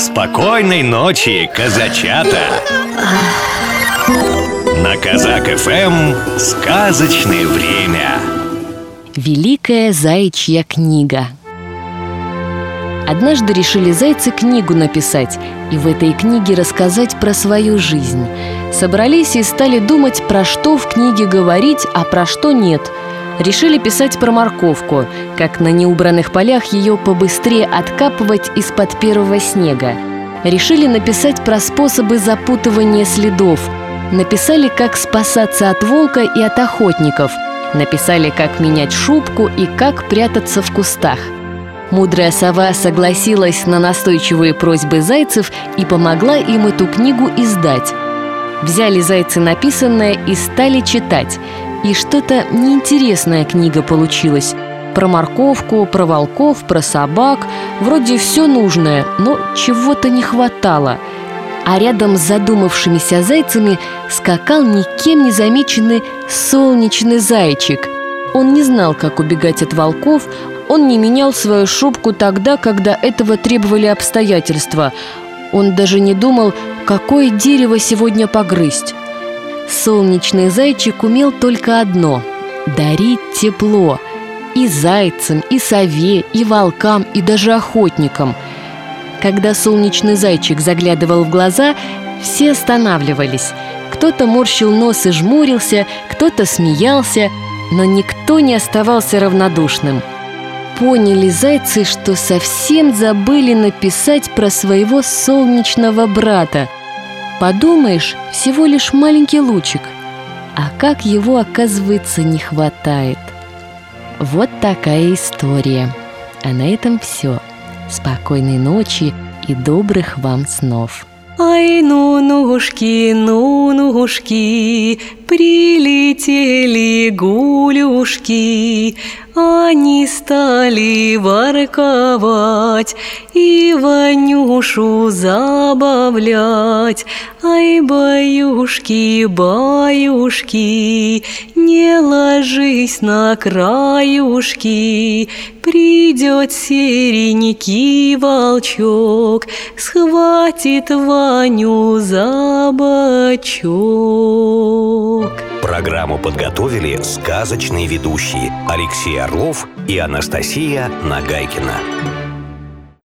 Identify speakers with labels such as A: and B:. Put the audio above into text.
A: Спокойной ночи, казачата! На Казак ФМ сказочное время.
B: Великая заячья книга. Однажды решили зайцы книгу написать и в этой книге рассказать про свою жизнь. Собрались и стали думать, про что в книге говорить, а про что нет. Решили писать про морковку, как на неубранных полях ее побыстрее откапывать из-под первого снега. Решили написать про способы запутывания следов. Написали, как спасаться от волка и от охотников. Написали, как менять шубку и как прятаться в кустах – Мудрая сова согласилась на настойчивые просьбы зайцев и помогла им эту книгу издать. Взяли зайцы написанное и стали читать. И что-то неинтересная книга получилась. Про морковку, про волков, про собак. Вроде все нужное, но чего-то не хватало. А рядом с задумавшимися зайцами скакал никем не замеченный солнечный зайчик. Он не знал, как убегать от волков, он не менял свою шубку тогда, когда этого требовали обстоятельства. Он даже не думал, какое дерево сегодня погрызть. Солнечный зайчик умел только одно – дарить тепло. И зайцам, и сове, и волкам, и даже охотникам. Когда солнечный зайчик заглядывал в глаза, все останавливались. Кто-то морщил нос и жмурился, кто-то смеялся, но никто не оставался равнодушным – поняли зайцы, что совсем забыли написать про своего солнечного брата. Подумаешь, всего лишь маленький лучик. А как его, оказывается, не хватает. Вот такая история. А на этом все. Спокойной ночи и добрых вам снов.
C: Ай, ну, нушки, ну, нушки, прилетели гулюшки, они стали ворковать и Ванюшу забавлять. Ай, баюшки, баюшки, не ложись на краюшки, Придет серенький волчок, схватит Ваню за бочок.
A: Программу подготовили сказочные ведущие Алексей Орлов и Анастасия Нагайкина.